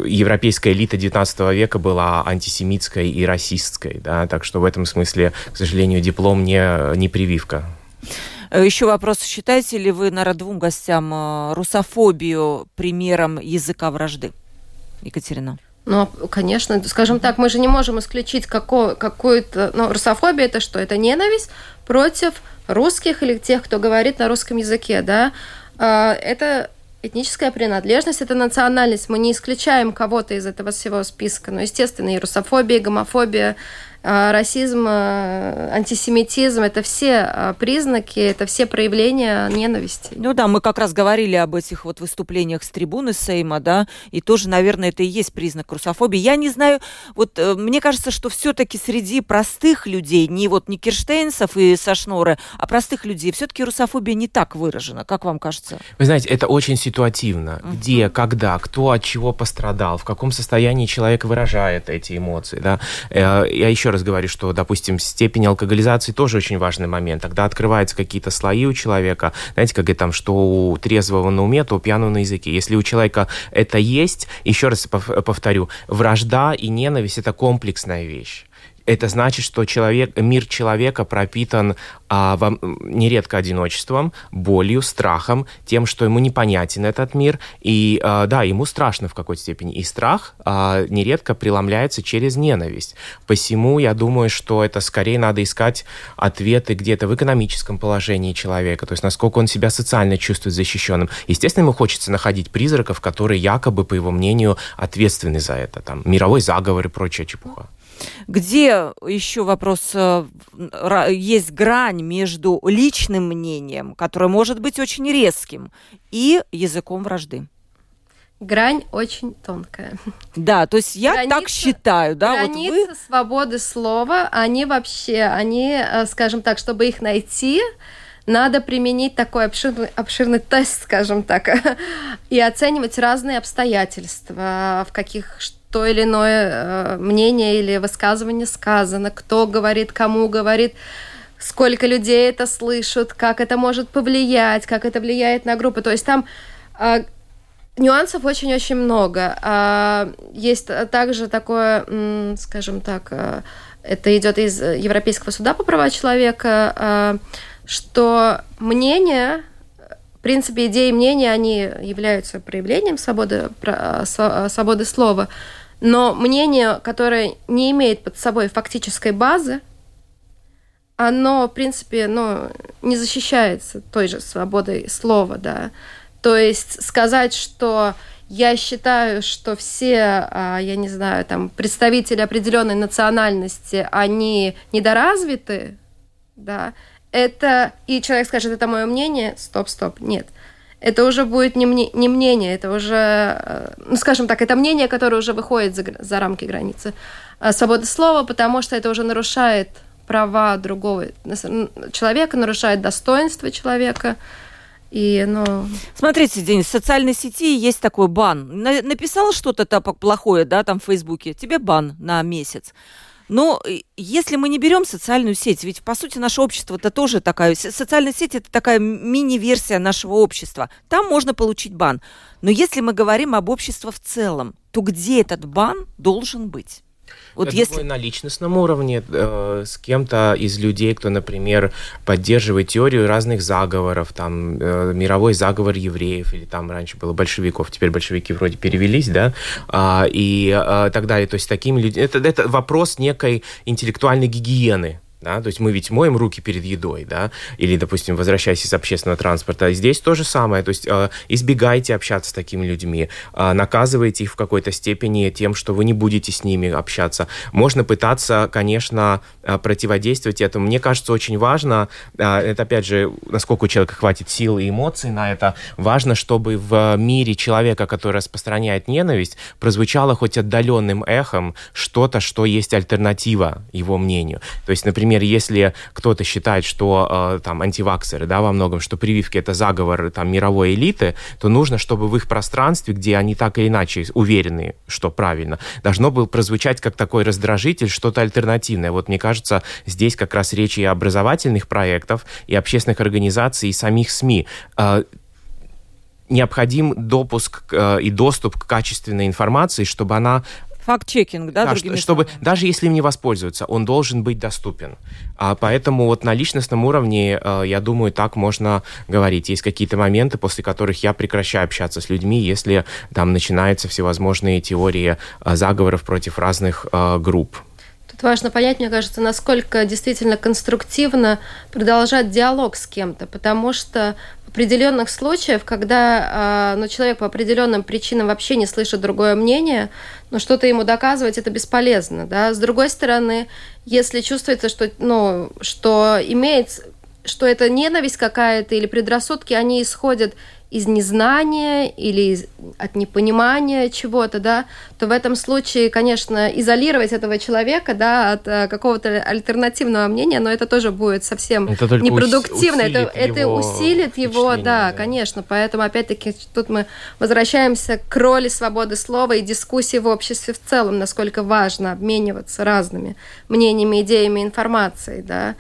[SPEAKER 2] европейская элита XIX века была антисемитской и расистской. Да? Так что в этом смысле, к сожалению, диплом не, не прививка.
[SPEAKER 1] Еще вопрос. Считаете ли вы, наверное, двум гостям э, русофобию примером языка вражды? Екатерина?
[SPEAKER 3] Ну, конечно, скажем так, мы же не можем исключить какую-то... Ну, русофобия – это что? Это ненависть против русских или тех, кто говорит на русском языке, да? А, это этническая принадлежность, это национальность. Мы не исключаем кого-то из этого всего списка. Но, естественно, и русофобия, и гомофобия, расизм, а, антисемитизм – это все а, признаки, это все проявления ненависти.
[SPEAKER 1] Ну да, мы как раз говорили об этих вот выступлениях с трибуны Сейма, да, и тоже, наверное, это и есть признак русофобии. Я не знаю, вот э, мне кажется, что все-таки среди простых людей, не вот не Кирштейнсов и Сашноры, а простых людей, все-таки русофобия не так выражена, как вам кажется?
[SPEAKER 2] Вы знаете, это очень ситуативно. Uh-huh. Где, когда, кто от чего пострадал, в каком состоянии человек выражает эти эмоции, да. Э, я еще раз раз говорю, что, допустим, степень алкоголизации тоже очень важный момент. Тогда открываются какие-то слои у человека. Знаете, как это там, что у трезвого на уме, то у пьяного на языке. Если у человека это есть, еще раз повторю, вражда и ненависть – это комплексная вещь это значит, что человек, мир человека пропитан а, вам, нередко одиночеством, болью, страхом, тем, что ему непонятен этот мир. И а, да, ему страшно в какой-то степени. И страх а, нередко преломляется через ненависть. Посему я думаю, что это скорее надо искать ответы где-то в экономическом положении человека, то есть насколько он себя социально чувствует защищенным. Естественно, ему хочется находить призраков, которые якобы, по его мнению, ответственны за это. Там мировой заговор и прочая чепуха.
[SPEAKER 1] Где еще вопрос, э, есть грань между личным мнением, которое может быть очень резким, и языком вражды?
[SPEAKER 3] Грань очень тонкая.
[SPEAKER 1] Да, то есть я граница, так считаю, да,
[SPEAKER 3] границы вот вы... свободы слова, они вообще, они, э, скажем так, чтобы их найти, надо применить такой обширный, обширный тест, скажем так, и оценивать разные обстоятельства, в каких то или иное э, мнение или высказывание сказано, кто говорит, кому говорит, сколько людей это слышат, как это может повлиять, как это влияет на группы. То есть там э, нюансов очень-очень много. Э, есть также такое, скажем так, э, это идет из Европейского суда по правам человека, что мнение в принципе, идеи и мнения, они являются проявлением свободы, свободы слова, но мнение, которое не имеет под собой фактической базы, оно, в принципе, ну, не защищается той же свободой слова, да. То есть сказать, что я считаю, что все, а, я не знаю, там, представители определенной национальности, они недоразвиты, да, это, и человек скажет, это мое мнение, стоп, стоп, нет. Это уже будет не, мне, не мнение, это уже, э, ну, скажем так, это мнение, которое уже выходит за, за рамки границы э, свободы слова, потому что это уже нарушает права другого человека, нарушает достоинство человека. И, ну...
[SPEAKER 1] Смотрите, Денис, в социальной сети есть такой бан. Написал что-то плохое, да, там в Фейсбуке, тебе бан на месяц. Но э, если мы не берем социальную сеть, ведь по сути наше общество это тоже такая, социальная сеть это такая мини-версия нашего общества, там можно получить бан. Но если мы говорим об обществе в целом, то где этот бан должен быть?
[SPEAKER 2] Вот Я если... думаю, на личностном уровне э, с кем-то из людей, кто, например, поддерживает теорию разных заговоров, там, э, мировой заговор евреев, или там раньше было большевиков, теперь большевики вроде перевелись, да, э, и э, так далее. То есть такими людьми... Это, это вопрос некой интеллектуальной гигиены, да, то есть мы ведь моем руки перед едой, да, или, допустим, возвращаясь из общественного транспорта. Здесь то же самое, то есть э, избегайте общаться с такими людьми, э, наказывайте их в какой-то степени тем, что вы не будете с ними общаться. Можно пытаться, конечно, э, противодействовать этому. Мне кажется, очень важно, э, это опять же, насколько у человека хватит сил и эмоций на это, важно, чтобы в мире человека, который распространяет ненависть, прозвучало хоть отдаленным эхом что-то, что есть альтернатива его мнению. То есть, например, например, если кто-то считает, что э, там антиваксеры, да, во многом, что прививки это заговор там мировой элиты, то нужно, чтобы в их пространстве, где они так или иначе уверены, что правильно, должно было прозвучать как такой раздражитель, что-то альтернативное. Вот мне кажется, здесь как раз речь и образовательных проектов, и общественных организаций, и самих СМИ э, необходим допуск э, и доступ к качественной информации, чтобы она
[SPEAKER 1] Факт-чекинг, да,
[SPEAKER 2] да что, чтобы даже если им не воспользуются, он должен быть доступен. А поэтому вот на личностном уровне, э, я думаю, так можно говорить. Есть какие-то моменты, после которых я прекращаю общаться с людьми, если там начинаются всевозможные теории э, заговоров против разных э, групп.
[SPEAKER 3] Тут важно понять, мне кажется, насколько действительно конструктивно продолжать диалог с кем-то, потому что определенных случаев, когда а, ну, человек по определенным причинам вообще не слышит другое мнение, но что-то ему доказывать это бесполезно. Да? С другой стороны, если чувствуется, что, ну, что имеет что это ненависть какая-то или предрассудки, они исходят из незнания или из, от непонимания чего-то, да, то в этом случае, конечно, изолировать этого человека, да, от а, какого-то альтернативного мнения, но это тоже будет совсем это непродуктивно, это, это усилит его, да, да, конечно, поэтому опять-таки тут мы возвращаемся к роли свободы слова и дискуссии в обществе в целом, насколько важно обмениваться разными мнениями, идеями, информацией, да,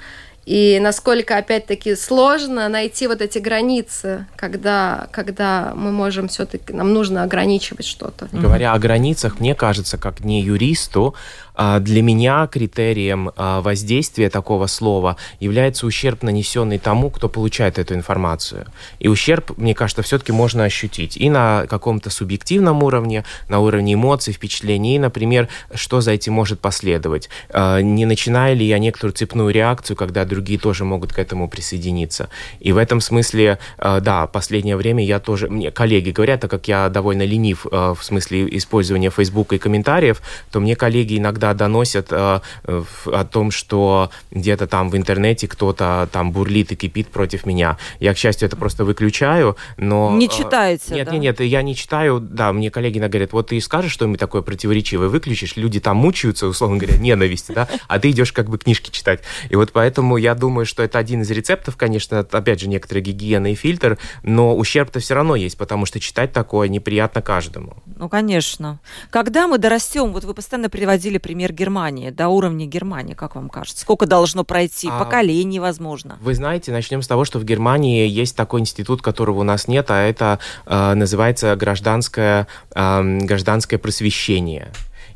[SPEAKER 3] и насколько, опять-таки, сложно найти вот эти границы, когда, когда мы можем все-таки, нам нужно ограничивать что-то.
[SPEAKER 2] Говоря о границах, мне кажется, как не юристу, для меня критерием а, воздействия такого слова является ущерб, нанесенный тому, кто получает эту информацию. И ущерб, мне кажется, все-таки можно ощутить и на каком-то субъективном уровне, на уровне эмоций, впечатлений, и, например, что за этим может последовать. А, не начинаю ли я некоторую цепную реакцию, когда другие тоже могут к этому присоединиться. И в этом смысле, да, последнее время я тоже, мне коллеги говорят, так как я довольно ленив в смысле использования Фейсбука и комментариев, то мне коллеги иногда когда доносят э, о том, что где-то там в интернете кто-то там бурлит и кипит против меня. Я, к счастью, это просто выключаю, но...
[SPEAKER 1] Не читаете,
[SPEAKER 2] Нет,
[SPEAKER 1] да?
[SPEAKER 2] нет, нет, я не читаю. Да, мне коллеги говорят, вот ты скажешь что-нибудь такое противоречивое, выключишь, люди там мучаются, условно говоря, ненависти, да, а ты идешь как бы книжки читать. И вот поэтому я думаю, что это один из рецептов, конечно, опять же, некоторые гигиена и фильтр, но ущерб-то все равно есть, потому что читать такое неприятно каждому.
[SPEAKER 1] Ну, конечно. Когда мы дорастем, вот вы постоянно приводили пример Германии, до уровня Германии, как вам кажется? Сколько должно пройти?
[SPEAKER 2] А,
[SPEAKER 1] Поколений, возможно?
[SPEAKER 2] Вы знаете, начнем с того, что в Германии есть такой институт, которого у нас нет, а это э, называется гражданское, э, гражданское просвещение.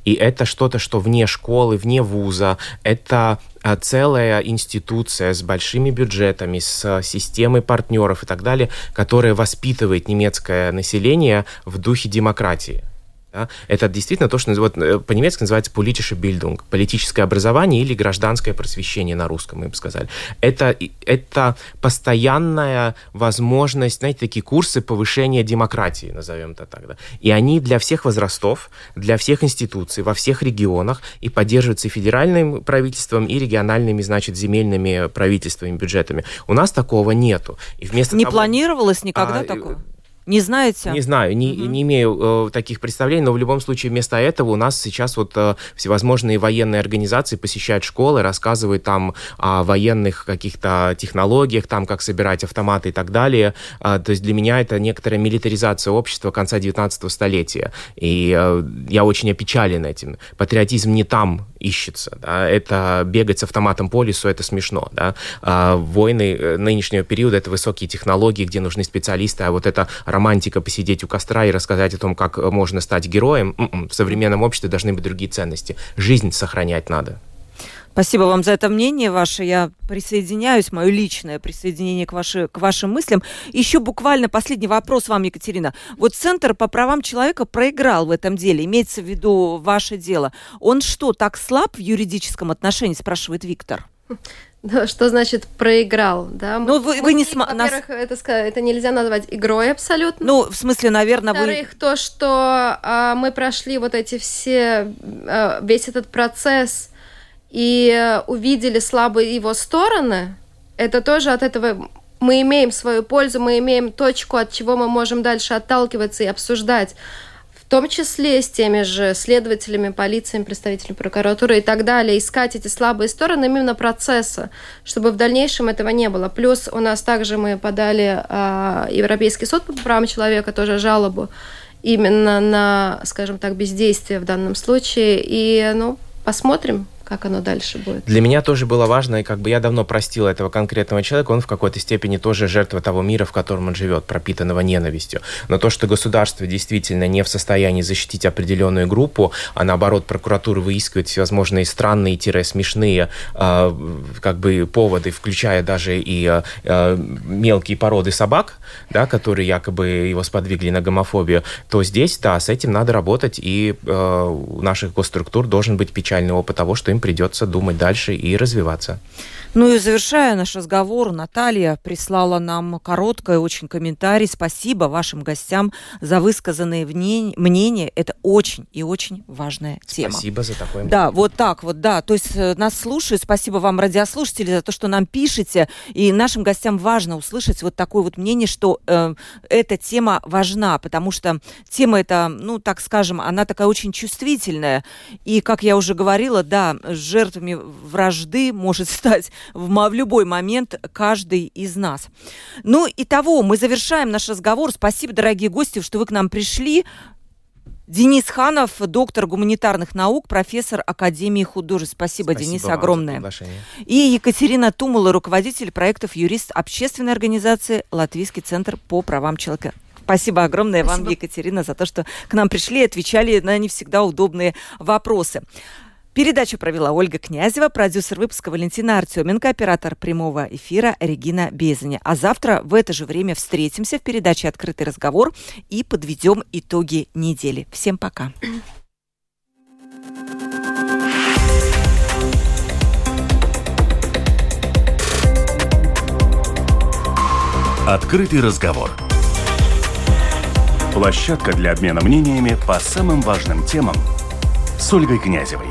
[SPEAKER 2] И это что-то, что вне школы, вне вуза. Это а, целая институция с большими бюджетами, с системой партнеров и так далее, которая воспитывает немецкое население в духе демократии. Да? Это действительно то, что вот, э, по-немецки называется politische Bildung, политическое образование или гражданское просвещение на русском, мы бы сказали. Это, это постоянная возможность, знаете, такие курсы повышения демократии, назовем это так. Да? И они для всех возрастов, для всех институций, во всех регионах и поддерживаются и федеральным правительством, и региональными, значит, земельными правительствами, бюджетами. У нас такого нету. И вместо
[SPEAKER 1] Не
[SPEAKER 2] того,
[SPEAKER 1] планировалось никогда
[SPEAKER 2] а,
[SPEAKER 1] такое? Не знаете?
[SPEAKER 2] Не знаю, не,
[SPEAKER 1] Мгм.
[SPEAKER 2] не имею э, таких представлений, но в любом случае вместо этого у нас сейчас вот э, всевозможные военные организации посещают школы, рассказывают там о военных каких-то технологиях, там как собирать автоматы и так далее. А, то есть для меня это некоторая милитаризация общества конца 19 столетия. И э, я очень опечален этим. Патриотизм не там ищется. Да? Это бегать с автоматом по лесу, это смешно. Да? А войны э, нынешнего периода это высокие технологии, где нужны специалисты, а вот это романтика посидеть у костра и рассказать о том, как можно стать героем. М-м, В современном обществе должны быть другие ценности. Жизнь сохранять надо.
[SPEAKER 1] Спасибо вам за это мнение ваше. Я присоединяюсь, мое личное присоединение к, ваши, к вашим мыслям. Еще буквально последний вопрос вам, Екатерина. Вот Центр по правам человека проиграл в этом деле, имеется в виду ваше дело. Он что, так слаб в юридическом отношении, спрашивает Виктор?
[SPEAKER 3] Что значит проиграл, да?
[SPEAKER 1] Ну, вы- вы не сма- нас-
[SPEAKER 3] это, это нельзя назвать игрой абсолютно.
[SPEAKER 1] Ну, в смысле, наверное, вы...
[SPEAKER 3] Во-вторых, то, что а, мы прошли вот эти все, а, весь этот процесс и а, увидели слабые его стороны, это тоже от этого мы имеем свою пользу, мы имеем точку, от чего мы можем дальше отталкиваться и обсуждать. Том числе с теми же следователями, полициями, представителями прокуратуры и так далее, искать эти слабые стороны именно процесса, чтобы в дальнейшем этого не было. Плюс у нас также мы подали а, Европейский суд по правам человека тоже жалобу именно на, скажем так, бездействие в данном случае. И, ну, посмотрим, как оно дальше будет.
[SPEAKER 2] Для меня тоже было важно, и как бы я давно простил этого конкретного человека, он в какой-то степени тоже жертва того мира, в котором он живет, пропитанного ненавистью. Но то, что государство действительно не в состоянии защитить определенную группу, а наоборот прокуратура выискивает всевозможные странные-смешные э, как бы поводы, включая даже и э, мелкие породы собак, да, которые якобы его сподвигли на гомофобию, то здесь, да, с этим надо работать, и э, у наших госструктур должен быть печальный опыт того, что им придется думать дальше и развиваться.
[SPEAKER 1] Ну и завершая наш разговор, Наталья прислала нам короткое очень комментарий. Спасибо вашим гостям за высказанные мнения. Это очень и очень важная тема.
[SPEAKER 2] Спасибо за такое
[SPEAKER 1] Да, вот так вот, да. То есть э, нас слушают. Спасибо вам, радиослушатели, за то, что нам пишете. И нашим гостям важно услышать вот такое вот мнение, что э, эта тема важна, потому что тема эта, ну, так скажем, она такая очень чувствительная. И, как я уже говорила, да, жертвами вражды может стать в, в любой момент каждый из нас. Ну, и того, мы завершаем наш разговор. Спасибо, дорогие гости, что вы к нам пришли. Денис Ханов, доктор гуманитарных наук, профессор Академии художеств. Спасибо, Денис,
[SPEAKER 2] вам за
[SPEAKER 1] огромное. И Екатерина Тумула, руководитель проектов юрист общественной организации Латвийский центр по правам человека. Спасибо огромное вам,
[SPEAKER 3] Спасибо.
[SPEAKER 1] Екатерина, за то, что к нам пришли и отвечали на не всегда удобные вопросы. Передачу провела Ольга Князева, продюсер выпуска Валентина Артеменко, оператор прямого эфира Регина Безаня. А завтра в это же время встретимся в передаче «Открытый разговор» и подведем итоги недели. Всем пока.
[SPEAKER 4] Открытый разговор. Площадка для обмена мнениями по самым важным темам с Ольгой Князевой